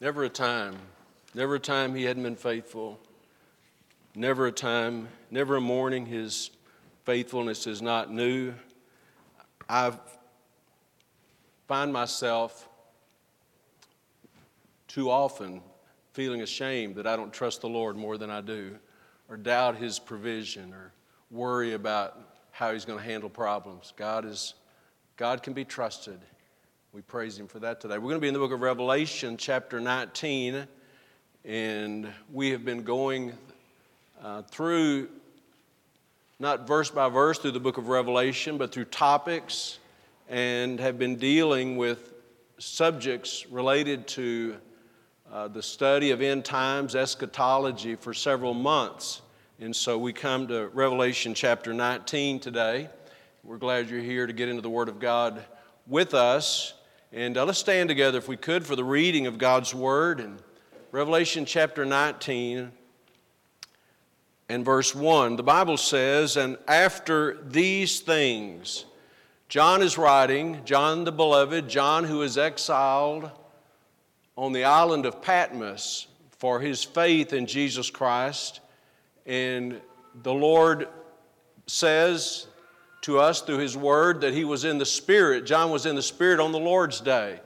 Never a time, never a time he hadn't been faithful. Never a time, never a morning his faithfulness is not new. I find myself too often feeling ashamed that I don't trust the Lord more than I do, or doubt his provision, or worry about how he's going to handle problems. God is God can be trusted. We praise Him for that today. We're going to be in the book of Revelation, chapter 19, and we have been going uh, through, not verse by verse through the book of Revelation, but through topics, and have been dealing with subjects related to uh, the study of end times, eschatology, for several months. And so we come to Revelation chapter 19 today. We're glad you're here to get into the Word of God with us. And uh, let's stand together, if we could, for the reading of God's Word. In Revelation chapter 19 and verse 1, the Bible says, And after these things, John is writing, John the beloved, John who is exiled on the island of Patmos for his faith in Jesus Christ. And the Lord says to us through His Word that he was in the Spirit. John was in the Spirit on the Lord's day.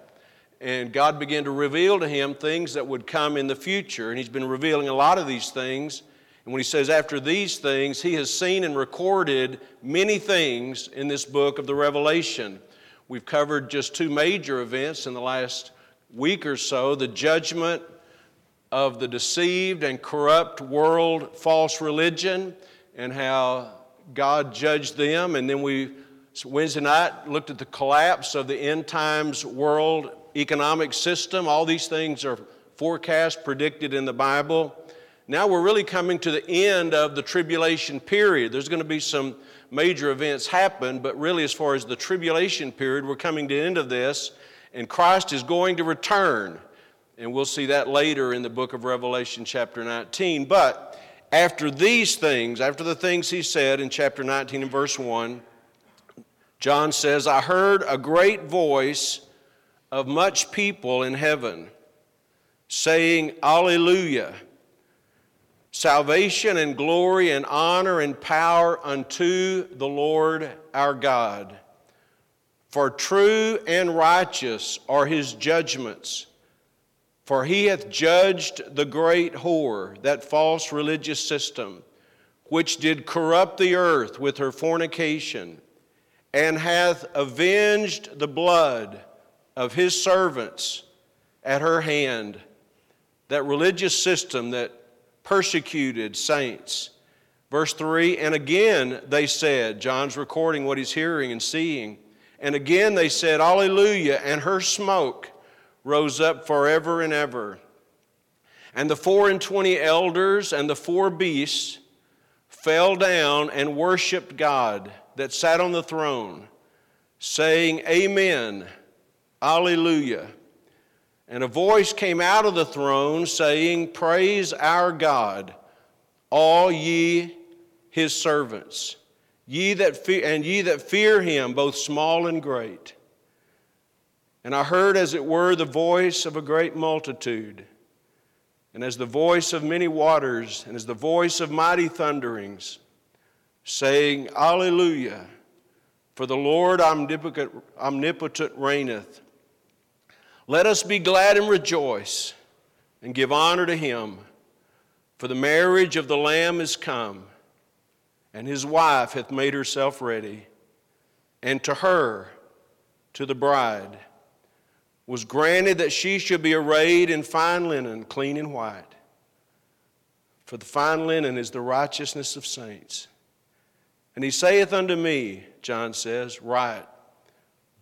And God began to reveal to him things that would come in the future. And He's been revealing a lot of these things. And when He says, after these things, He has seen and recorded many things in this book of the Revelation. We've covered just two major events in the last week or so the judgment of the deceived and corrupt world false religion, and how God judged them. And then we, Wednesday night, looked at the collapse of the end times world economic system. All these things are forecast, predicted in the Bible. Now we're really coming to the end of the tribulation period. There's going to be some major events happen, but really, as far as the tribulation period, we're coming to the end of this, and Christ is going to return. And we'll see that later in the book of Revelation, chapter 19. But after these things, after the things he said in chapter 19 and verse 1, John says, I heard a great voice of much people in heaven saying, Alleluia! Salvation and glory and honor and power unto the Lord our God. For true and righteous are his judgments for he hath judged the great whore, that false religious system, which did corrupt the earth with her fornication, and hath avenged the blood of his servants at her hand. That religious system that persecuted saints. Verse 3 And again they said, John's recording what he's hearing and seeing. And again they said, Alleluia, and her smoke rose up forever and ever. And the four and twenty elders and the four beasts fell down and worshiped God that sat on the throne, saying, Amen, Alleluia. And a voice came out of the throne saying, Praise our God, all ye his servants, ye that fe- and ye that fear him, both small and great. And I heard, as it were, the voice of a great multitude, and as the voice of many waters, and as the voice of mighty thunderings, saying, Alleluia, for the Lord omnipotent, reigneth. Let us be glad and rejoice, and give honor to him, for the marriage of the Lamb is come, and his wife hath made herself ready, and to her, to the bride, was granted that she should be arrayed in fine linen, clean and white. For the fine linen is the righteousness of saints. And he saith unto me, John says, Write,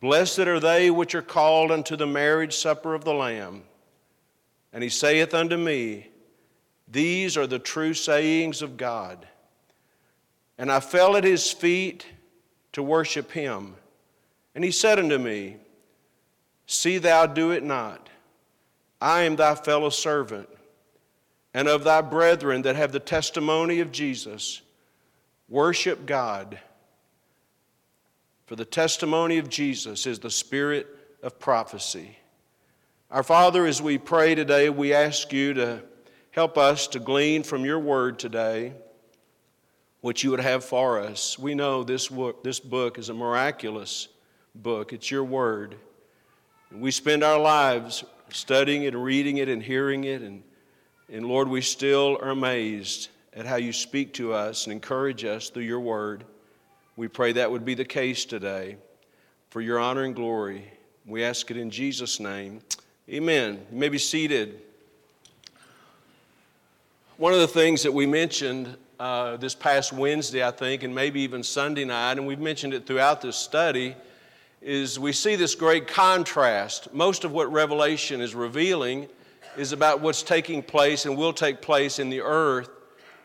Blessed are they which are called unto the marriage supper of the Lamb. And he saith unto me, These are the true sayings of God. And I fell at his feet to worship him. And he said unto me, See thou do it not. I am thy fellow servant, and of thy brethren that have the testimony of Jesus. Worship God. For the testimony of Jesus is the spirit of prophecy. Our Father, as we pray today, we ask you to help us to glean from your word today what you would have for us. We know this, this book is a miraculous book, it's your word. And we spend our lives studying it and reading it and hearing it. And, and Lord, we still are amazed at how you speak to us and encourage us through your word. We pray that would be the case today for your honor and glory. We ask it in Jesus' name. Amen. You may be seated. One of the things that we mentioned uh, this past Wednesday, I think, and maybe even Sunday night, and we've mentioned it throughout this study, is we see this great contrast. Most of what Revelation is revealing is about what's taking place and will take place in the earth,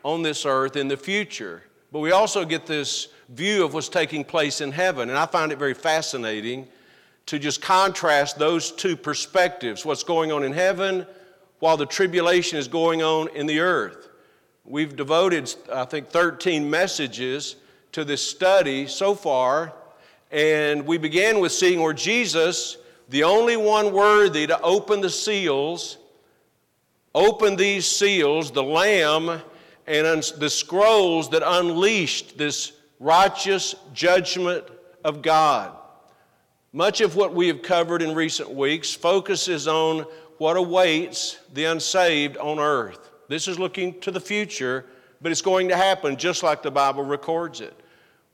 on this earth in the future. But we also get this view of what's taking place in heaven, and I find it very fascinating to just contrast those two perspectives what's going on in heaven while the tribulation is going on in the earth. We've devoted, I think, 13 messages to this study so far and we began with seeing where Jesus, the only one worthy to open the seals, opened these seals, the Lamb, and the scrolls that unleashed this righteous judgment of God. Much of what we have covered in recent weeks focuses on what awaits the unsaved on earth. This is looking to the future, but it's going to happen just like the Bible records it.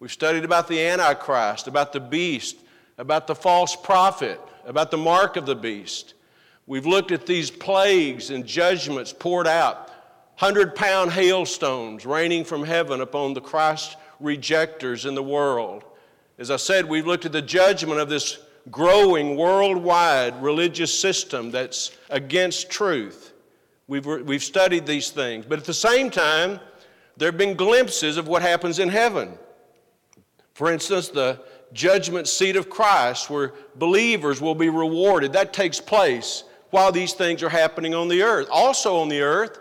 We've studied about the Antichrist, about the beast, about the false prophet, about the mark of the beast. We've looked at these plagues and judgments poured out, hundred pound hailstones raining from heaven upon the Christ rejectors in the world. As I said, we've looked at the judgment of this growing worldwide religious system that's against truth. We've, we've studied these things. But at the same time, there have been glimpses of what happens in heaven. For instance, the judgment seat of Christ, where believers will be rewarded, that takes place while these things are happening on the earth. Also on the earth,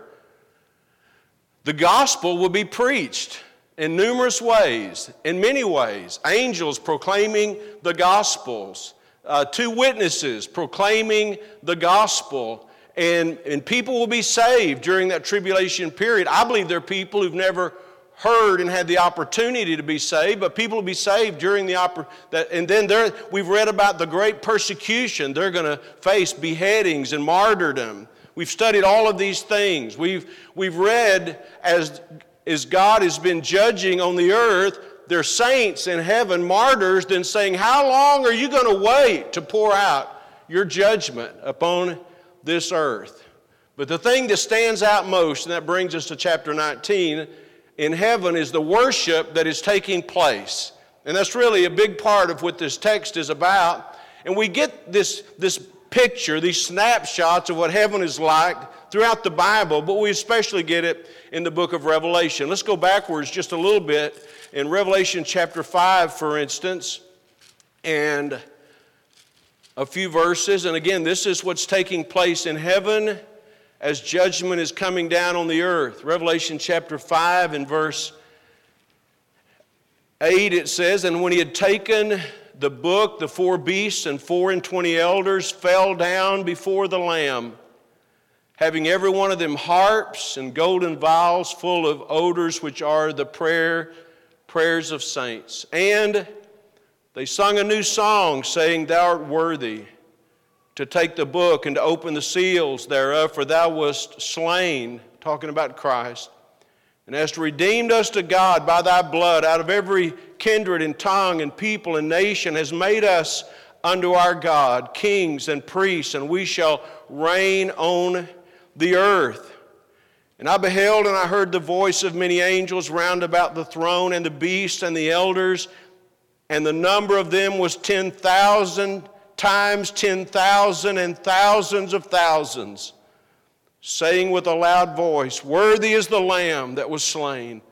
the gospel will be preached in numerous ways, in many ways. Angels proclaiming the gospels, uh, two witnesses proclaiming the gospel, and, and people will be saved during that tribulation period. I believe there are people who've never heard and had the opportunity to be saved, but people will be saved during the opportunity. And then there, we've read about the great persecution. They're going to face beheadings and martyrdom. We've studied all of these things. We've, we've read as, as God has been judging on the earth, their saints in heaven, martyrs, then saying, How long are you going to wait to pour out your judgment upon this earth? But the thing that stands out most, and that brings us to chapter 19, in heaven is the worship that is taking place. And that's really a big part of what this text is about. And we get this, this picture, these snapshots of what heaven is like throughout the Bible, but we especially get it in the book of Revelation. Let's go backwards just a little bit in Revelation chapter 5, for instance, and a few verses. And again, this is what's taking place in heaven as judgment is coming down on the earth. Revelation chapter 5 and verse 8 it says, And when he had taken the book, the four beasts and four and twenty elders fell down before the Lamb, having every one of them harps and golden vials full of odors, which are the prayer, prayers of saints. And they sung a new song, saying, Thou art worthy to take the book and to open the seals thereof, for thou wast slain, talking about Christ, and hast redeemed us to God by thy blood out of every kindred and tongue and people and nation, has made us unto our God kings and priests, and we shall reign on the earth. And I beheld and I heard the voice of many angels round about the throne and the beast and the elders, and the number of them was ten thousand times 10,000 and thousands of thousands, saying with a loud voice, Worthy is the Lamb that was slain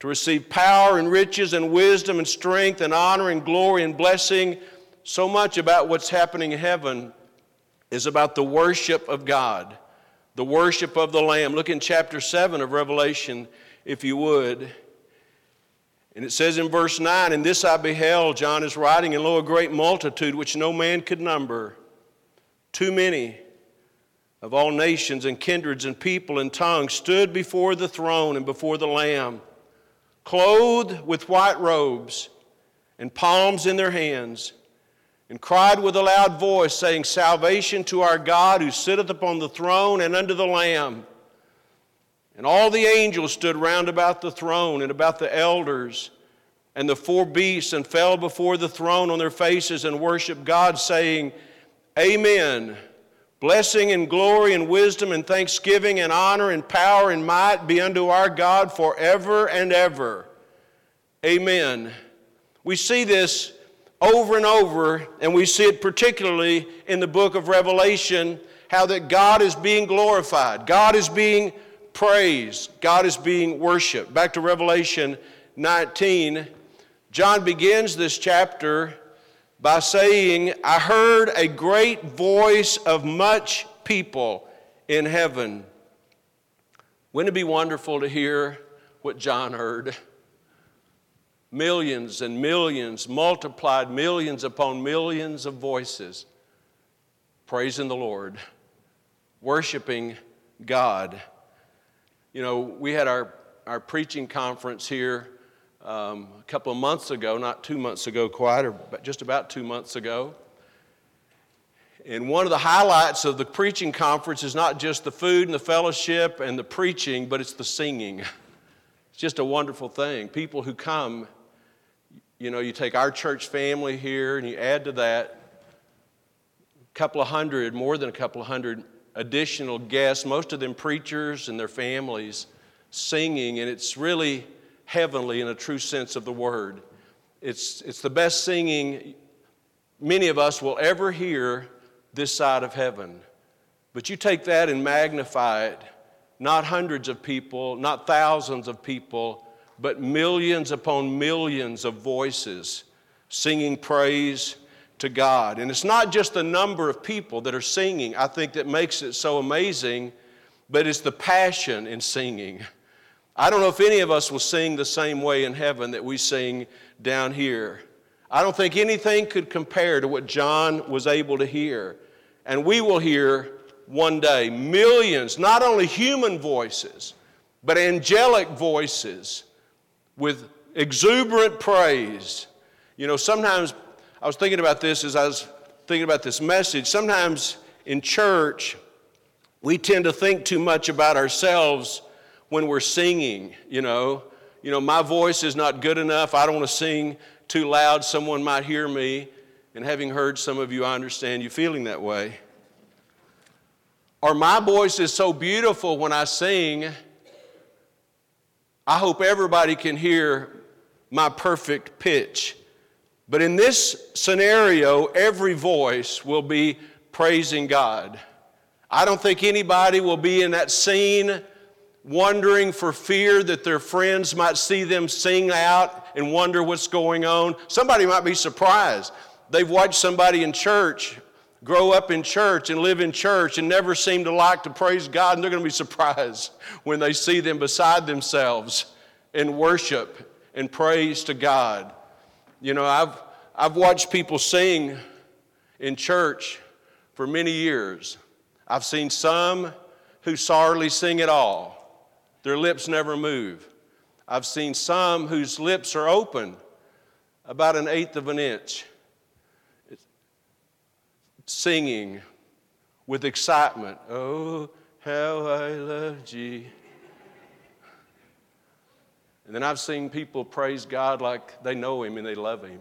to receive power and riches and wisdom and strength and honor and glory and blessing. So much about what's happening in heaven is about the worship of God, the worship of the Lamb. Look in chapter 7 of Revelation, if you would. And it says in verse 9, And this I beheld, John is writing, and lo, a great multitude which no man could number, too many of all nations and kindreds and people and tongues stood before the throne and before the Lamb, clothed with white robes and palms in their hands, and cried with a loud voice, saying, Salvation to our God who sitteth upon the throne and unto the Lamb. And all the angels stood round about the throne and about the elders and the four beasts and fell before the throne on their faces and worshiped God, saying, Amen. Blessing and glory and wisdom and thanksgiving and honor and power and might be unto our God forever and ever. Amen. We see this over and over, and we see it particularly in the book of Revelation how that God is being glorified, God is being praised, God is being worshiped. Back to Revelation 19, John begins this chapter by saying, I heard a great voice of much people in heaven. Wouldn't it be wonderful to hear what John heard? Millions and millions, multiplied millions upon millions of voices praising the Lord, worshiping God. You know, we had our, our preaching conference here um, a couple of months ago, not two months ago quite, or just about two months ago. And one of the highlights of the preaching conference is not just the food and the fellowship and the preaching, but it's the singing. It's just a wonderful thing. People who come, you know, you take our church family here and you add to that a couple of hundred, more than a couple of hundred additional guests, most of them preachers and their families singing, and it's really heavenly in a true sense of the word. It's, it's the best singing many of us will ever hear this side of heaven. But you take that and magnify it, not hundreds of people, not thousands of people, but millions upon millions of voices singing praise to God. And it's not just the number of people that are singing, I think, that makes it so amazing, but it's the passion in singing. I don't know if any of us will sing the same way in heaven that we sing down here. I don't think anything could compare to what John was able to hear. And we will hear one day millions, not only human voices, but angelic voices with exuberant praise. You know, sometimes I was thinking about this as I was thinking about this message. Sometimes in church, we tend to think too much about ourselves when we're singing, you know. You know, my voice is not good enough. I don't want to sing too loud. Someone might hear me. And having heard some of you, I understand you feeling that way. Or my voice is so beautiful when I sing, I hope everybody can hear my perfect pitch. But in this scenario, every voice will be praising God. I don't think anybody will be in that scene wondering for fear that their friends might see them sing out and wonder what's going on. Somebody might be surprised. They've watched somebody in church grow up in church and live in church and never seem to like to praise God, and they're going to be surprised when they see them beside themselves in worship and praise to God. You know, I've, I've watched people sing in church for many years. I've seen some who sorely sing at all. Their lips never move. I've seen some whose lips are open about an eighth of an inch, singing with excitement. Oh, how I love thee. And then I've seen people praise God like they know Him and they love Him.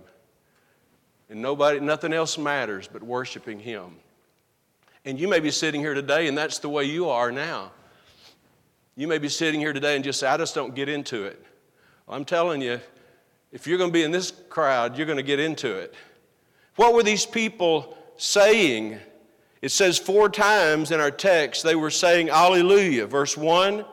And nobody, nothing else matters but worshiping Him. And you may be sitting here today, and that's the way you are now. You may be sitting here today and just say, I just don't get into it. Well, I'm telling you, if you're going to be in this crowd, you're going to get into it. What were these people saying? It says four times in our text they were saying, Alleluia. Verse 1,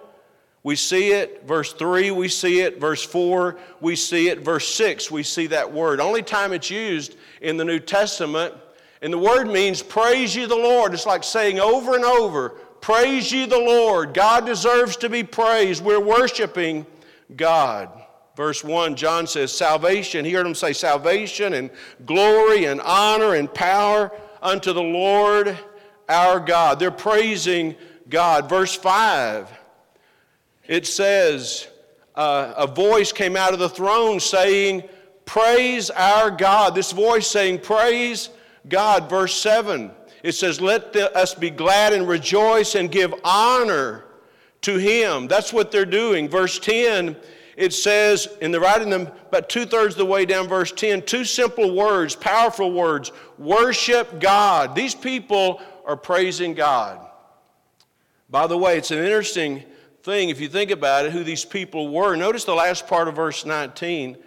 we see it. Verse 3, we see it. Verse 4, we see it. Verse 6, we see that word. Only time it's used in the New Testament. And the word means praise you the Lord. It's like saying over and over, Praise ye the Lord. God deserves to be praised. We're worshiping God. Verse 1, John says, Salvation. He heard him say, Salvation and glory and honor and power unto the Lord our God. They're praising God. Verse 5, it says, uh, A voice came out of the throne saying, Praise our God. This voice saying, Praise God. Verse 7, it says, Let the, us be glad and rejoice and give honor to Him. That's what they're doing. Verse 10, it says, in the writing them about two thirds of the way down, verse 10, two simple words, powerful words worship God. These people are praising God. By the way, it's an interesting thing if you think about it who these people were. Notice the last part of verse 19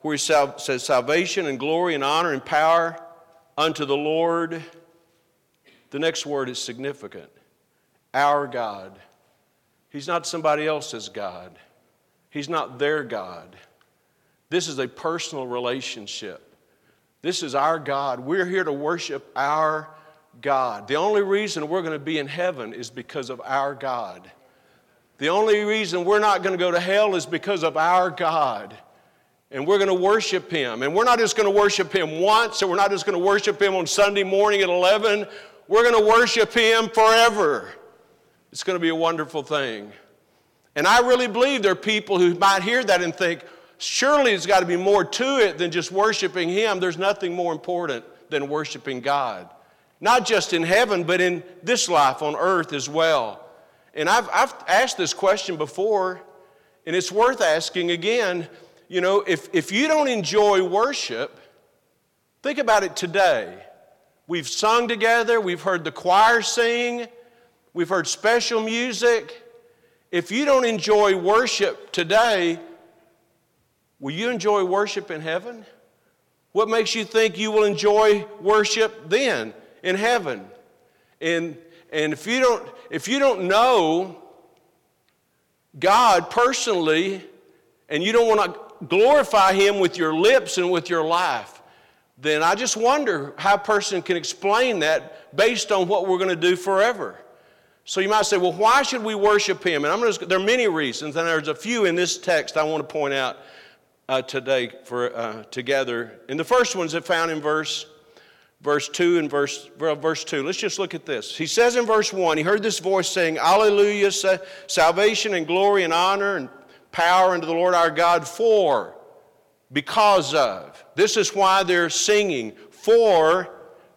where he says, Salvation and glory and honor and power unto the Lord. The next word is significant our God. He's not somebody else's God. He's not their God. This is a personal relationship. This is our God. We're here to worship our God. The only reason we're going to be in heaven is because of our God. The only reason we're not going to go to hell is because of our God. And we're going to worship Him. And we're not just going to worship Him once, and we're not just going to worship Him on Sunday morning at 11. We're going to worship Him forever. It's going to be a wonderful thing. And I really believe there are people who might hear that and think, surely there's got to be more to it than just worshiping Him. There's nothing more important than worshiping God. Not just in heaven, but in this life on earth as well. And I've, I've asked this question before, and it's worth asking again. You know, if, if you don't enjoy worship, think about it today. We've sung together, we've heard the choir sing, we've heard special music. If you don't enjoy worship today, will you enjoy worship in heaven? What makes you think you will enjoy worship then in heaven? And, and if, you don't, if you don't know God personally and you don't want to glorify Him with your lips and with your life, then I just wonder how a person can explain that based on what we're going to do forever. So you might say, well, why should we worship him? And I'm to, there are many reasons, and there's a few in this text I want to point out uh, today for uh, together. And the first one's found in verse verse 2 and verse, verse 2. Let's just look at this. He says in verse 1, he heard this voice saying, Alleluia, salvation and glory and honor and power unto the Lord our God for, because of. This is why they're singing, for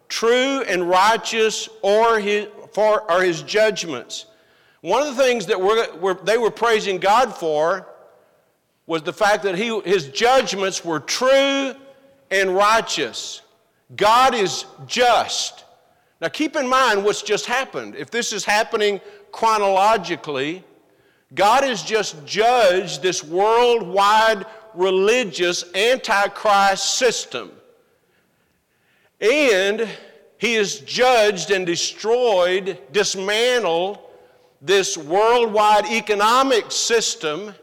true and righteous or his, for are his judgments. One of the things that we're, we're, they were praising God for was the fact that he, his judgments were true and righteous. God is just. Now, keep in mind what's just happened. If this is happening chronologically, God has just judged this worldwide religious antichrist system. And he has judged and destroyed, dismantled this worldwide economic system,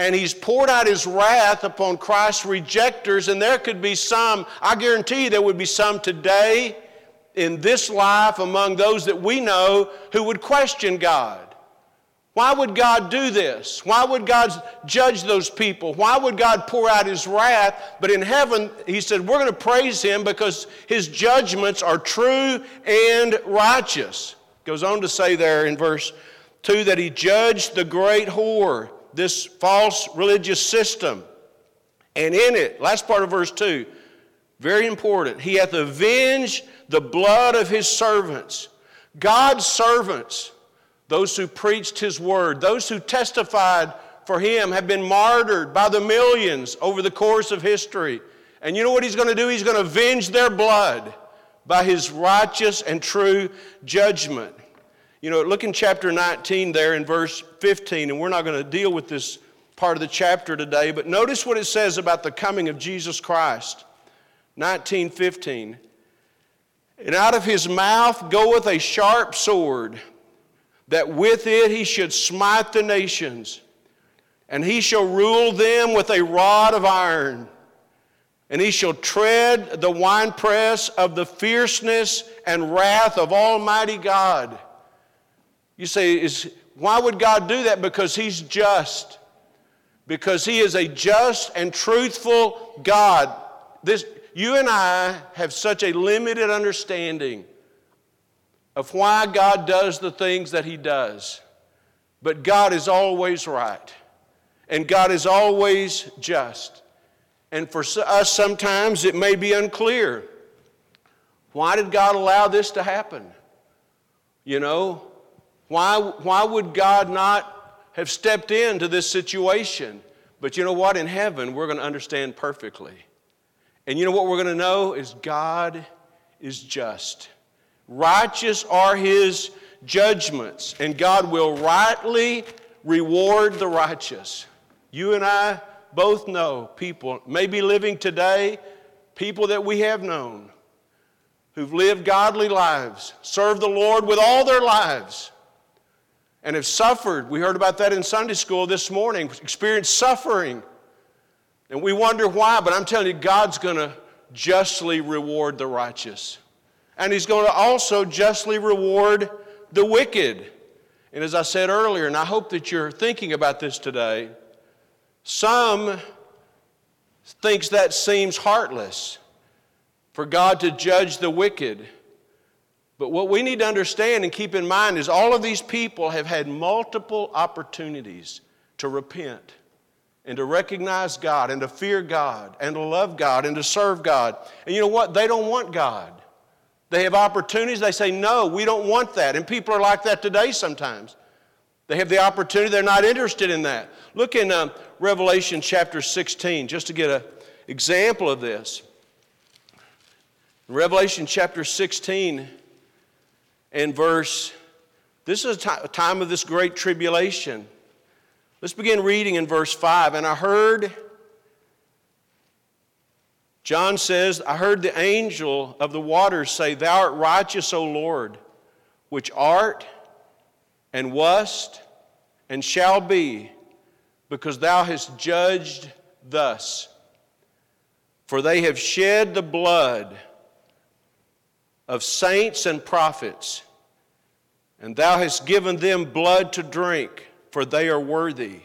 and he's poured out his wrath upon Christ's rejectors. And there could be some, I guarantee you, there would be some today in this life among those that we know who would question God. Why would God do this? Why would God judge those people? Why would God pour out his wrath? But in heaven, he said, we're going to praise him because his judgments are true and righteous. Goes on to say there in verse 2 that he judged the great whore, this false religious system. And in it, last part of verse 2, very important, he hath avenged the blood of his servants. God's servants those who preached his word, those who testified for him have been martyred by the millions over the course of history. And you know what he's going to do? He's going to avenge their blood by his righteous and true judgment. You know, look in chapter 19 there in verse 15, and we're not going to deal with this part of the chapter today, but notice what it says about the coming of Jesus Christ. 1915. And out of his mouth goeth a sharp sword that with it he should smite the nations, and he shall rule them with a rod of iron, and he shall tread the winepress of the fierceness and wrath of Almighty God. You say, is, why would God do that? Because he's just. Because he is a just and truthful God. This, you and I have such a limited understanding of why God does the things that He does. But God is always right, and God is always just. And for us, sometimes it may be unclear. Why did God allow this to happen? You know, why, why would God not have stepped into this situation? But you know what? In heaven, we're going to understand perfectly. And you know what we're going to know is God is just. Righteous are his judgments, and God will rightly reward the righteous. You and I both know people, maybe living today, people that we have known, who've lived godly lives, served the Lord with all their lives, and have suffered. We heard about that in Sunday school this morning, experienced suffering. And we wonder why, but I'm telling you, God's going to justly reward the righteous. And He's going to also justly reward the wicked. And as I said earlier, and I hope that you're thinking about this today, some thinks that seems heartless for God to judge the wicked. But what we need to understand and keep in mind is all of these people have had multiple opportunities to repent and to recognize God and to fear God and to love God and to serve God. And you know what? They don't want God. They have opportunities. They say, no, we don't want that. And people are like that today sometimes. They have the opportunity, they're not interested in that. Look in uh, Revelation chapter 16, just to get an example of this. Revelation chapter 16 and verse, this is a time of this great tribulation. Let's begin reading in verse 5. And I heard, John says, I heard the angel of the waters say, Thou art righteous, O Lord, which art and wast and shall be, because thou hast judged thus. For they have shed the blood of saints and prophets, and thou hast given them blood to drink, for they are worthy.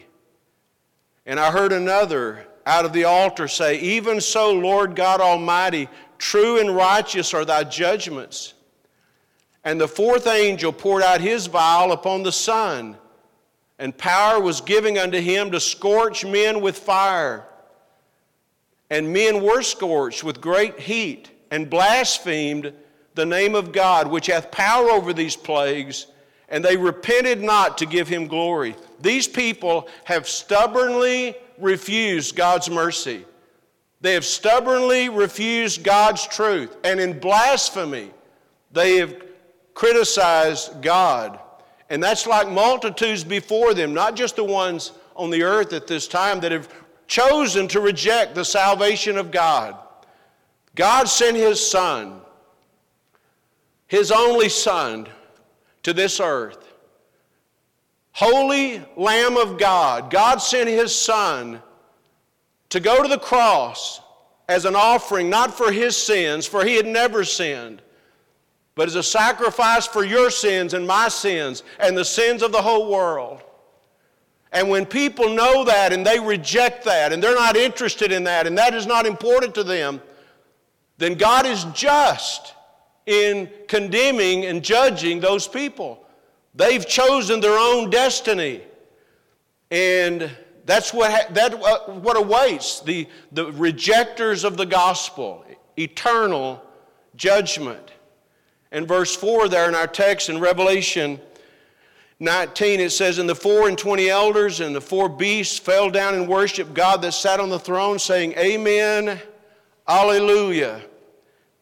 And I heard another out of the altar say, Even so, Lord God Almighty, true and righteous are thy judgments. And the fourth angel poured out his vial upon the sun, and power was given unto him to scorch men with fire. And men were scorched with great heat, and blasphemed the name of God, which hath power over these plagues, and they repented not to give him glory. These people have stubbornly refused God's mercy. They have stubbornly refused God's truth, and in blasphemy, they have criticized God. And that's like multitudes before them, not just the ones on the earth at this time that have chosen to reject the salvation of God. God sent His Son his only Son to this earth. Holy Lamb of God, God sent His Son to go to the cross as an offering, not for His sins, for He had never sinned, but as a sacrifice for your sins and my sins and the sins of the whole world. And when people know that and they reject that and they're not interested in that and that is not important to them, then God is just in condemning and judging those people. They've chosen their own destiny. And that's what, that, uh, what awaits the, the rejectors of the gospel eternal judgment. In verse 4 there in our text in Revelation 19, it says, And the four and twenty elders and the four beasts fell down and worshiped God that sat on the throne, saying, Amen, Alleluia.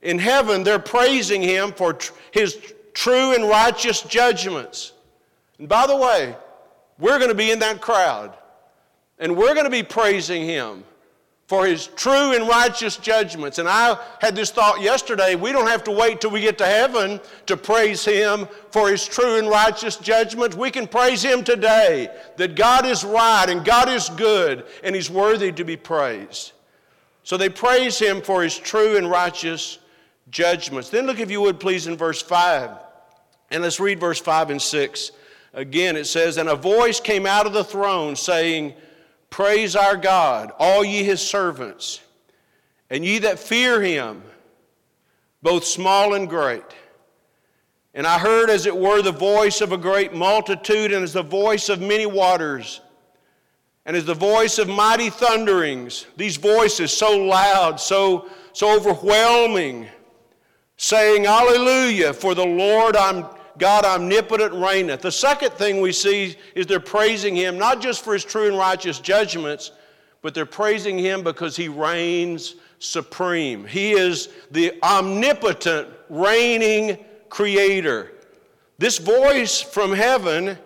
In heaven, they're praising him for tr- his true and righteous judgments. And by the way, we're going to be in that crowd. And we're going to be praising him for his true and righteous judgments. And I had this thought yesterday we don't have to wait till we get to heaven to praise him for his true and righteous judgments. We can praise him today that God is right and God is good and he's worthy to be praised. So they praise him for his true and righteous judgments. Then look, if you would, please, in verse 5. And let's read verse 5 and 6. Again, it says, And a voice came out of the throne saying, Praise our God, all ye his servants, and ye that fear him, both small and great. And I heard, as it were, the voice of a great multitude, and as the voice of many waters, and as the voice of mighty thunderings. These voices so loud, so, so overwhelming, saying, Alleluia, for the Lord I'm, God omnipotent reigneth. The second thing we see is they're praising Him, not just for His true and righteous judgments, but they're praising Him because He reigns supreme. He is the omnipotent, reigning creator. This voice from heaven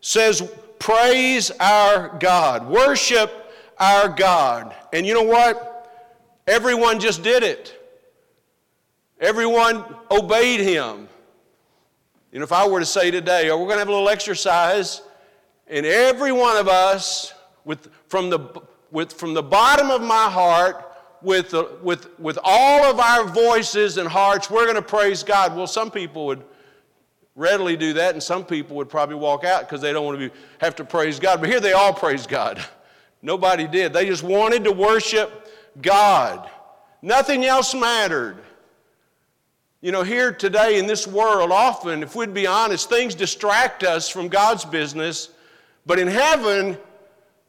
says, Praise our God, worship our God. And you know what? Everyone just did it. Everyone obeyed him. You know, if I were to say today, oh, we're going to have a little exercise, and every one of us, with, from, the, with, from the bottom of my heart, with, the, with, with all of our voices and hearts, we're going to praise God. Well, some people would readily do that, and some people would probably walk out because they don't want to be, have to praise God. But here they all praise God. Nobody did. They just wanted to worship God. Nothing else mattered. You know, here today in this world, often, if we'd be honest, things distract us from God's business. But in heaven,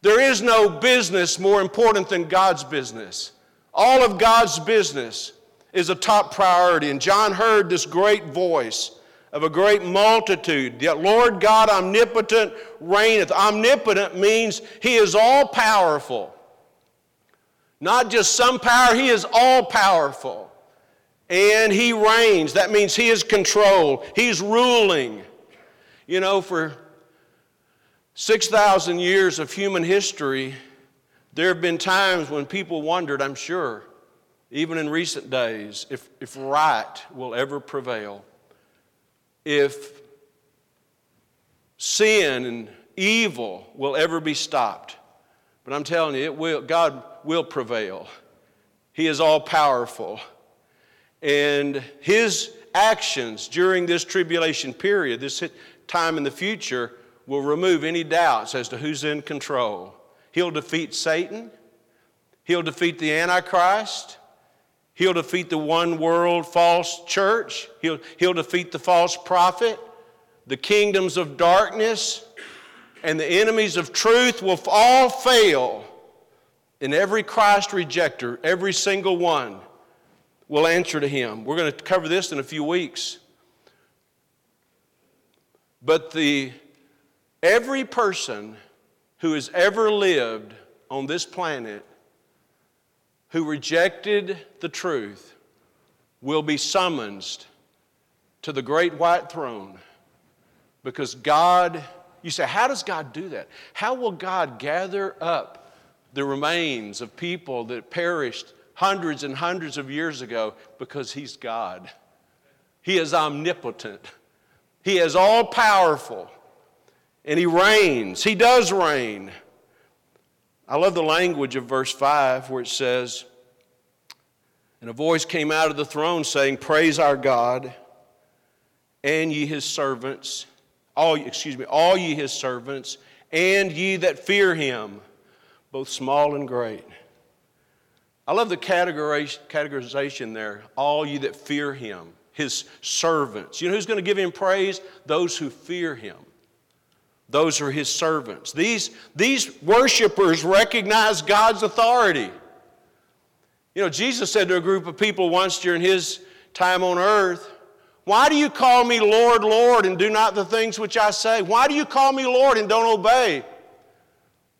there is no business more important than God's business. All of God's business is a top priority. And John heard this great voice of a great multitude. The Lord God omnipotent reigneth. Omnipotent means He is all powerful. Not just some power, He is all powerful. And He reigns. That means He is control, He's ruling. You know, for 6,000 years of human history, there have been times when people wondered, I'm sure, even in recent days, if, if right will ever prevail if sin and evil will ever be stopped. But I'm telling you, it will, God will prevail. He is all powerful. And His actions during this tribulation period, this time in the future, will remove any doubts as to who's in control. He'll defeat Satan, He'll defeat the Antichrist, He'll defeat the one world false church. He'll, he'll defeat the false prophet. The kingdoms of darkness and the enemies of truth will all fail. And every Christ rejecter, every single one, will answer to him. We're going to cover this in a few weeks. But the every person who has ever lived on this planet who rejected the truth will be summoned to the great white throne because God, you say, how does God do that? How will God gather up the remains of people that perished hundreds and hundreds of years ago? Because He's God. He is omnipotent, He is all powerful, and He reigns. He does reign. I love the language of verse 5 where it says, And a voice came out of the throne saying, Praise our God, and ye his servants, all, excuse me, all ye his servants, and ye that fear him, both small and great. I love the categorization there, all you that fear him, his servants. You know who's going to give him praise? Those who fear him. Those are his servants. These, these worshipers recognize God's authority. You know, Jesus said to a group of people once during his time on earth, Why do you call me Lord, Lord, and do not the things which I say? Why do you call me Lord and don't obey?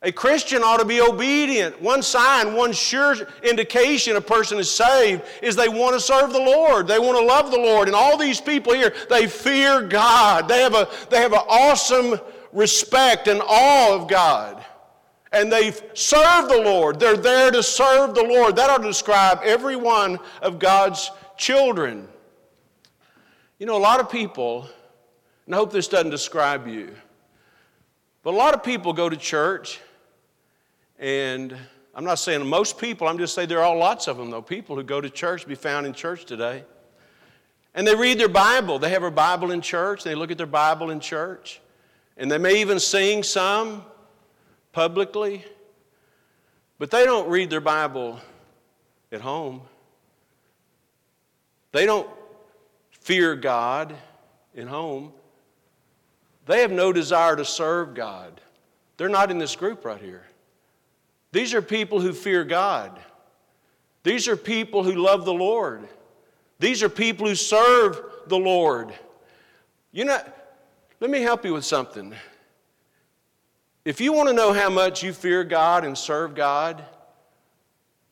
A Christian ought to be obedient. One sign, one sure indication a person is saved is they want to serve the Lord. They want to love the Lord. And all these people here, they fear God. They have, a, they have an awesome respect and awe of God. And they serve the Lord. They're there to serve the Lord. That ought to describe every one of God's children. You know, a lot of people, and I hope this doesn't describe you, but a lot of people go to church, and I'm not saying most people, I'm just saying there are all lots of them, though, people who go to church, be found in church today. And they read their Bible. They have a Bible in church, they look at their Bible in church. And they may even sing some publicly, but they don't read their Bible at home. They don't fear God in home. They have no desire to serve God. They're not in this group right here. These are people who fear God. These are people who love the Lord. These are people who serve the Lord. You know, let me help you with something. If you want to know how much you fear God and serve God,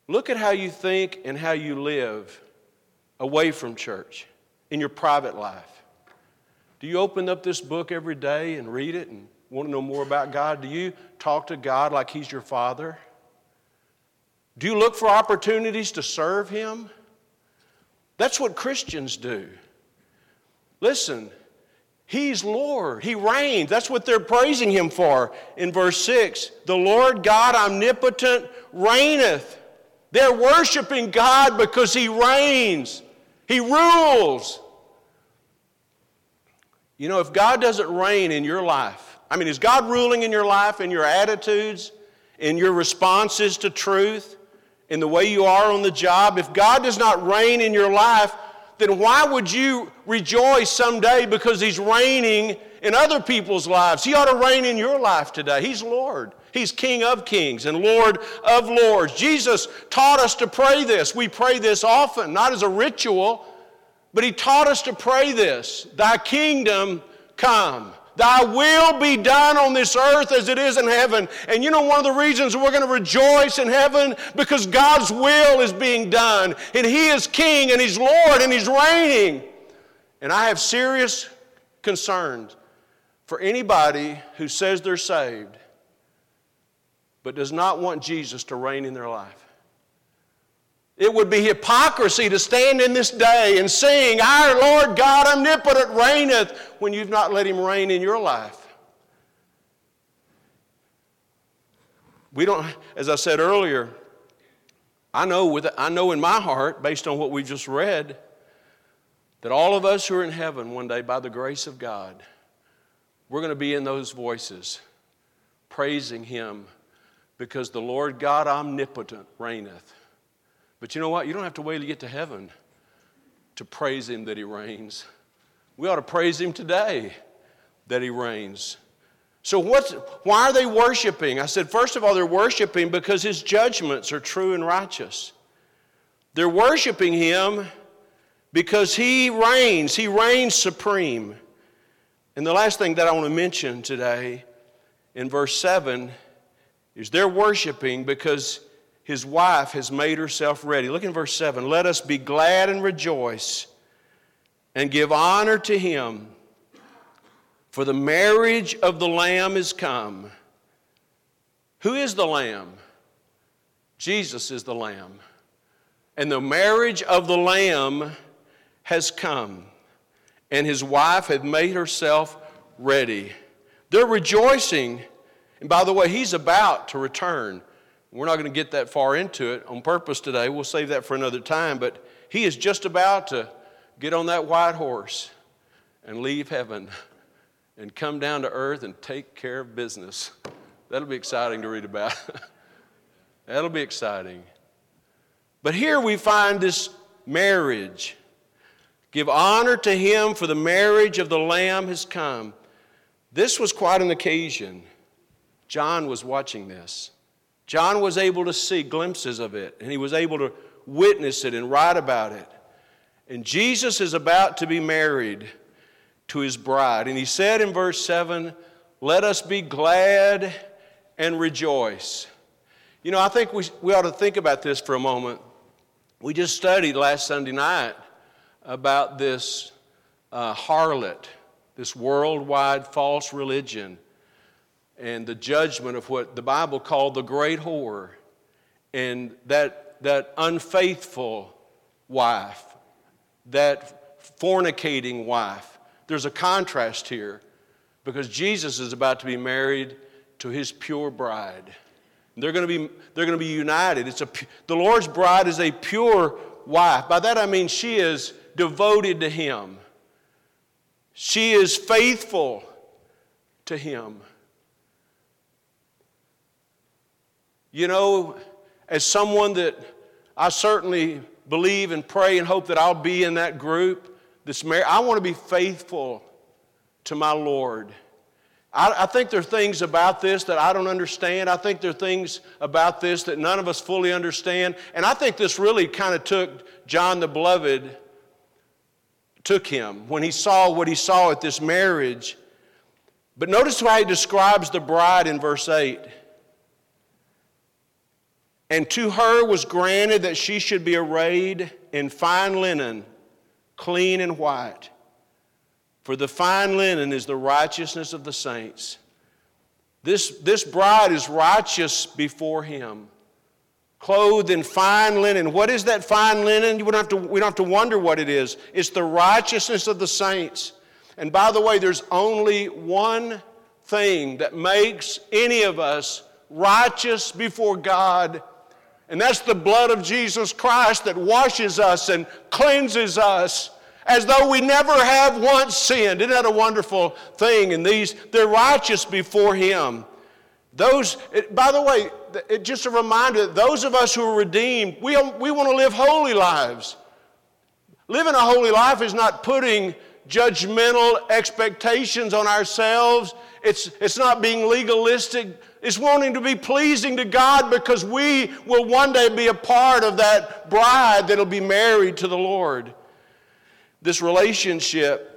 look at how you think and how you live away from church in your private life. Do you open up this book every day and read it and want to know more about God? Do you talk to God like He's your Father? Do you look for opportunities to serve Him? That's what Christians do. Listen, He's Lord. He reigns. That's what they're praising Him for in verse 6. The Lord God omnipotent reigneth. They're worshiping God because He reigns, He rules. You know, if God doesn't reign in your life, I mean, is God ruling in your life, in your attitudes, in your responses to truth? In the way you are on the job, if God does not reign in your life, then why would you rejoice someday because He's reigning in other people's lives? He ought to reign in your life today. He's Lord. He's King of kings and Lord of lords. Jesus taught us to pray this. We pray this often, not as a ritual, but He taught us to pray this Thy kingdom come. Thy will be done on this earth as it is in heaven. And you know, one of the reasons we're going to rejoice in heaven because God's will is being done. And He is King and He's Lord and He's reigning. And I have serious concerns for anybody who says they're saved but does not want Jesus to reign in their life. It would be hypocrisy to stand in this day and sing, Our Lord God omnipotent reigneth, when you've not let Him reign in your life. We don't, as I said earlier, I know, with, I know in my heart, based on what we just read, that all of us who are in heaven one day, by the grace of God, we're going to be in those voices, praising Him because the Lord God omnipotent reigneth. But you know what? You don't have to wait to get to heaven to praise Him that He reigns. We ought to praise Him today that He reigns. So, what's, why are they worshiping? I said, first of all, they're worshiping because His judgments are true and righteous. They're worshiping Him because He reigns, He reigns supreme. And the last thing that I want to mention today in verse 7 is they're worshiping because his wife has made herself ready. Look in verse 7. Let us be glad and rejoice and give honor to him, for the marriage of the Lamb is come. Who is the Lamb? Jesus is the Lamb. And the marriage of the Lamb has come, and his wife had made herself ready. They're rejoicing. And by the way, he's about to return. We're not going to get that far into it on purpose today. We'll save that for another time. But he is just about to get on that white horse and leave heaven and come down to earth and take care of business. That'll be exciting to read about. That'll be exciting. But here we find this marriage. Give honor to him, for the marriage of the Lamb has come. This was quite an occasion. John was watching this. John was able to see glimpses of it, and he was able to witness it and write about it. And Jesus is about to be married to his bride. And he said in verse 7, Let us be glad and rejoice. You know, I think we, we ought to think about this for a moment. We just studied last Sunday night about this uh, harlot, this worldwide false religion and the judgment of what the Bible called the great whore and that, that unfaithful wife, that fornicating wife. There's a contrast here because Jesus is about to be married to his pure bride. They're going to be, they're going to be united. It's a, the Lord's bride is a pure wife. By that I mean she is devoted to him, she is faithful to him. You know, as someone that I certainly believe and pray and hope that I'll be in that group, this mar- I want to be faithful to my Lord. I, I, think there are things about this that I don't understand. I think there are things about this that none of us fully understand. And I think this really kind of took John the Beloved, took him when he saw what he saw at this marriage. But notice how he describes the bride in verse 8. And to her was granted that she should be arrayed in fine linen, clean and white. For the fine linen is the righteousness of the saints. This, this bride is righteous before him, clothed in fine linen. What is that fine linen? We don't, have to, we don't have to wonder what it is. It's the righteousness of the saints. And by the way, there's only one thing that makes any of us righteous before God and that's the blood of Jesus Christ that washes us and cleanses us as though we never have once sinned. Isn't that a wonderful thing? And these, they're righteous before Him. Those, it, by the way, it, just a reminder that those of us who are redeemed, we, we want to live holy lives. Living a holy life is not putting judgmental expectations on ourselves. It's, it's not being legalistic is wanting to be pleasing to God because we will one day be a part of that bride that'll be married to the Lord. This relationship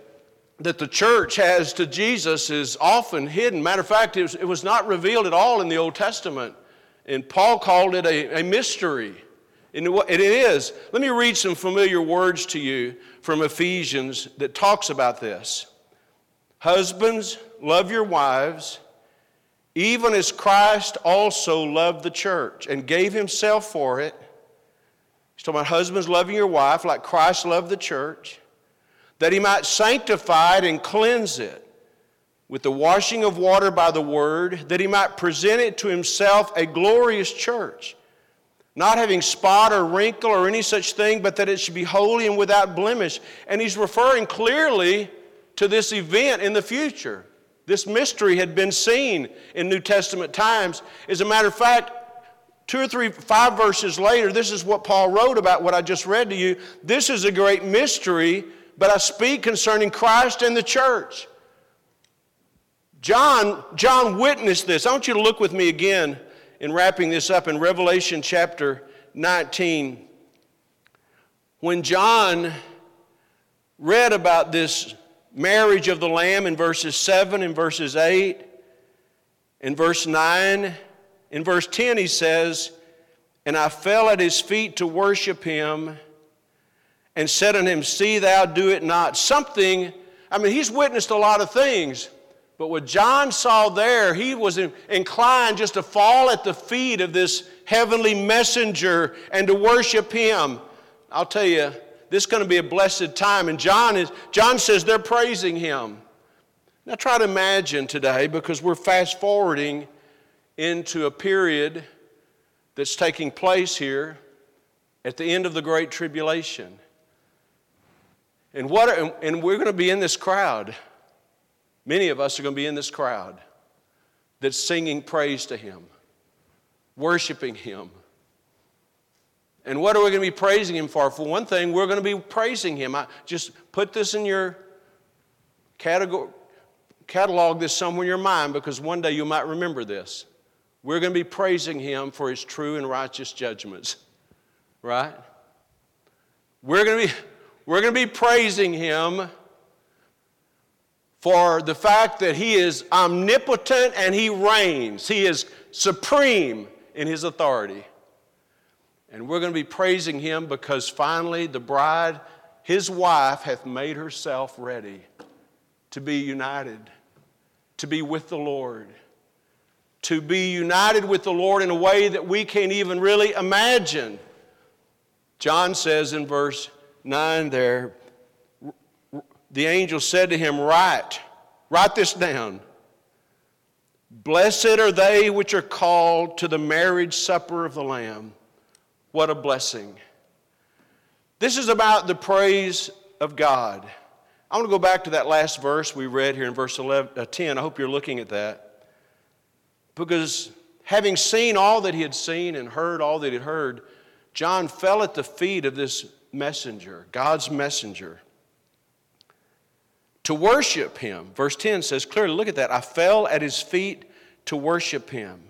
that the church has to Jesus is often hidden. Matter of fact, it was, it was not revealed at all in the Old Testament. And Paul called it a, a mystery. And it is. Let me read some familiar words to you from Ephesians that talks about this. Husbands, love your wives even as Christ also loved the church and gave himself for it. He's talking about husbands loving your wife like Christ loved the church, that he might sanctify it and cleanse it with the washing of water by the word, that he might present it to himself a glorious church, not having spot or wrinkle or any such thing, but that it should be holy and without blemish. And he's referring clearly to this event in the future. This mystery had been seen in New Testament times. As a matter of fact, two or three, five verses later, this is what Paul wrote about what I just read to you. This is a great mystery, but I speak concerning Christ and the church. John, John witnessed this. I want you to look with me again in wrapping this up in Revelation chapter 19. When John read about this marriage of the Lamb in verses 7 and verses 8. In verse 9, in verse 10, he says, And I fell at his feet to worship him and said unto him, See thou do it not. Something, I mean, he's witnessed a lot of things, but what John saw there, he was inclined just to fall at the feet of this heavenly messenger and to worship him. I'll tell you, this is going to be a blessed time. And John, is, John says they're praising him. Now try to imagine today, because we're fast forwarding into a period that's taking place here at the end of the Great Tribulation. And, what and we're going to be in this crowd. Many of us are going to be in this crowd that's singing praise to Him, worshiping Him. And what are we going to be praising Him for? For one thing, we're going to be praising Him. I just put this in your category, catalog this somewhere in your mind because one day you might remember this. We're going to be praising Him for His true and righteous judgments, right? We're going to be, we're going to be praising Him for the fact that He is omnipotent and He reigns. He is supreme in His authority. And we're going to be praising him because finally the bride, his wife, hath made herself ready to be united, to be with the Lord, to be united with the Lord in a way that we can't even really imagine. John says in verse 9 there, the angel said to him, Write, write this down. Blessed are they which are called to the marriage supper of the Lamb. What a blessing. This is about the praise of God. I want to go back to that last verse we read here in verse 11, uh, 10. I hope you're looking at that. Because having seen all that he had seen and heard all that he had heard, John fell at the feet of this messenger, God's messenger, to worship him. Verse 10 says clearly, look at that. I fell at his feet to worship him.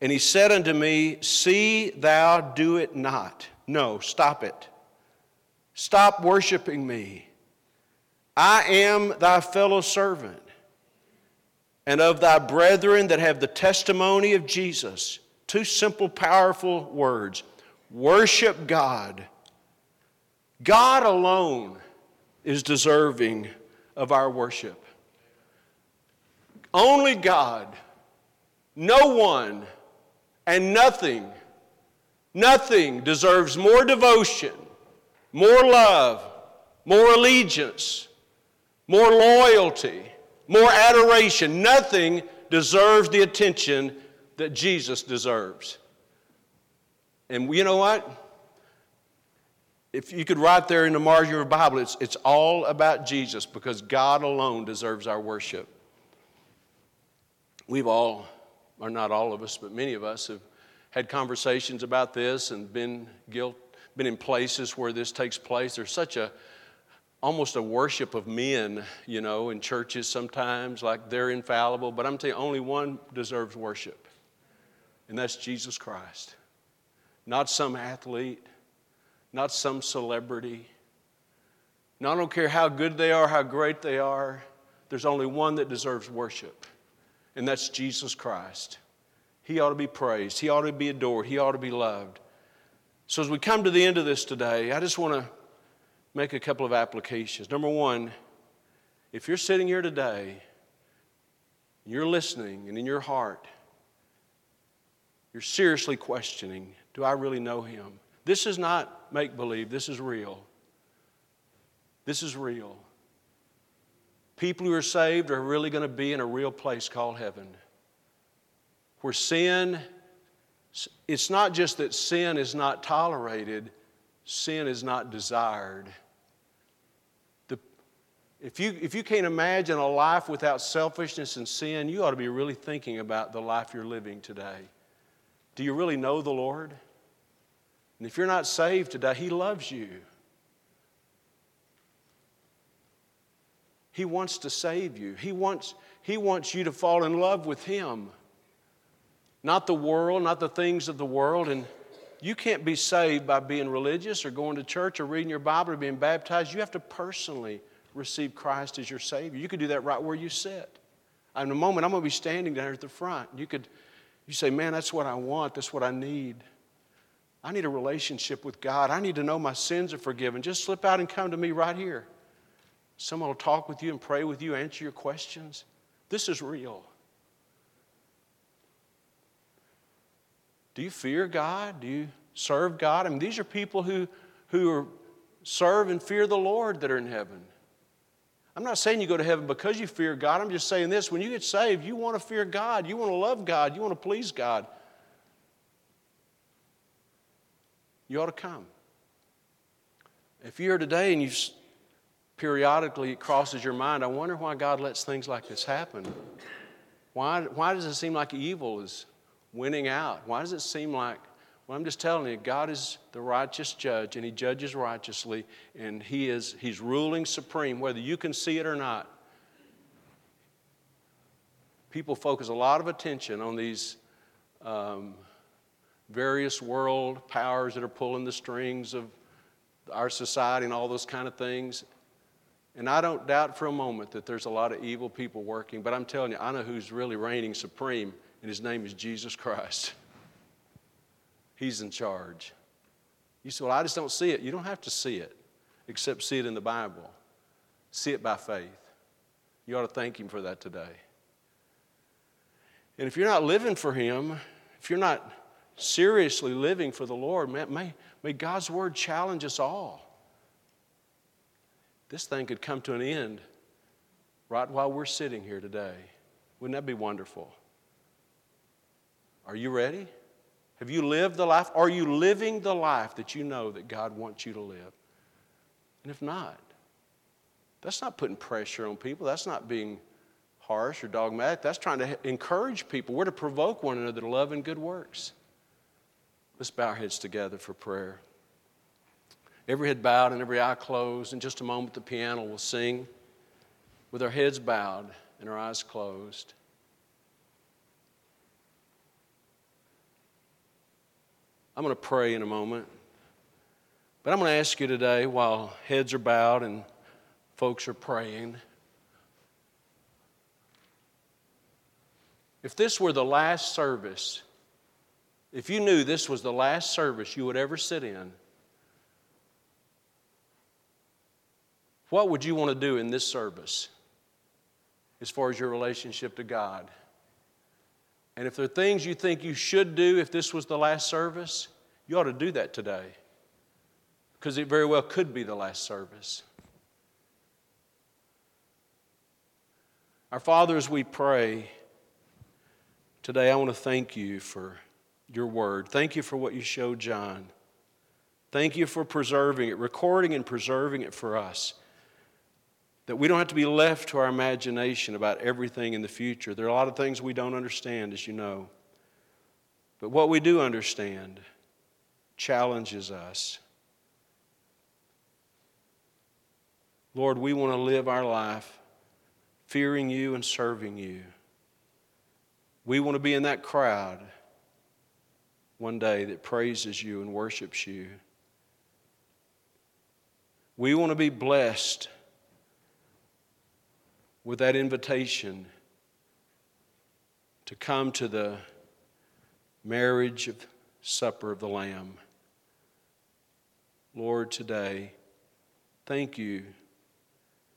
And he said unto me, See thou do it not. No, stop it. Stop worshiping me. I am thy fellow servant and of thy brethren that have the testimony of Jesus. Two simple, powerful words worship God. God alone is deserving of our worship. Only God, no one, and nothing, nothing deserves more devotion, more love, more allegiance, more loyalty, more adoration. Nothing deserves the attention that Jesus deserves. And you know what? If you could write there in the margin of your Bible, it's, it's all about Jesus because God alone deserves our worship. We've all, or not all of us, but many of us have had conversations about this and been guilt, been in places where this takes place. There's such a almost a worship of men, you know, in churches sometimes, like they're infallible. But I'm telling you, only one deserves worship, and that's Jesus Christ. Not some athlete, not some celebrity. Now, I don't care how good they are, how great they are, there's only one that deserves worship, and that's Jesus Christ. He ought to be praised, He ought to be adored, He ought to be loved. So, as we come to the end of this today, I just want to make a couple of applications. Number one, if you're sitting here today, you're listening, and in your heart, you're seriously questioning do I really know Him? This is not make believe, this is real. This is real. People who are saved are really going to be in a real place called heaven. Where sin, it's not just that sin is not tolerated, sin is not desired. The, if, you, if you can't imagine a life without selfishness and sin, you ought to be really thinking about the life you're living today. Do you really know the Lord? And if you're not saved today, He loves you. He wants to save you. He wants, he wants you to fall in love with Him. Not the world, not the things of the world. And you can't be saved by being religious or going to church or reading your Bible or being baptized. You have to personally receive Christ as your Savior. You could do that right where you sit. In a moment, I'm going to be standing there at the front. You could you say, Man, that's what I want, that's what I need. I need a relationship with God. I need to know my sins are forgiven. Just slip out and come to me right here. Someone will talk with you and pray with you, answer your questions. This is real. Do you fear God? Do you serve God? I mean, these are people who, who are, serve and fear the Lord that are in heaven. I'm not saying you go to heaven because you fear God. I'm just saying this when you get saved, you want to fear God. You want to love God. You want to please God. you ought to come. If you're here today and you periodically it crosses your mind, I wonder why God lets things like this happen. Why, why does it seem like evil is winning out? Why does it seem like, well, I'm just telling you, God is the righteous judge and He judges righteously and He is He's ruling supreme, whether you can see it or not. People focus a lot of attention on these um, various world powers that are pulling the strings of our society and all those kind of things. And I don't doubt for a moment that there's a lot of evil people working, but I'm telling you, I know who's really reigning supreme, and his name is Jesus Christ. He's in charge. You say, Well, I just don't see it. You don't have to see it, except see it in the Bible. See it by faith. You ought to thank Him for that today. And if you're not living for Him, if you're not seriously living for the Lord, may, may God's word challenge us all. This thing could come to an end right while we're sitting here today. Wouldn't that be wonderful? Are you ready? Have you lived the life? Are you living the life that you know that God wants you to live? And if not, that's not putting pressure on people. That's not being harsh or dogmatic. That's trying to encourage people. We're to provoke one another to love and good works. Let's bow our heads together for prayer. Every head bowed and every eye closed. In just a moment, the piano will sing. with our heads bowed and our eyes closed. I'm going to pray in a moment. But I'm going to ask you today, while heads are bowed and folks are praying, if this were the last service, if you knew this was the last service you would ever sit in, what would you want to do in this service as far as your relationship to God? And if there are things you think you should do if this was the last service, you ought to do that today because it very well could be the last service. Our Father, as we pray today, I want to thank you for your word. Thank you for what you showed John. Thank you for preserving it, recording and preserving it for us. That we don't have to be left to our imagination about everything in the future. There are a lot of things we don't understand, as you know. But what we do understand challenges us. Lord, we want to live our life fearing you and serving you. We want to be in that crowd one day that praises you and worships you. We want to be blessed with that invitation to come to the marriage of supper of the Lamb. Lord, today, thank you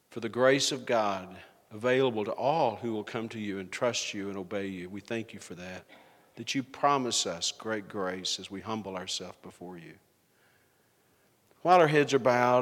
for the grace of God available to all who will come to you and trust you and obey you. We thank you for that, that you promise us great grace as we humble ourselves before you. While our heads are bowed,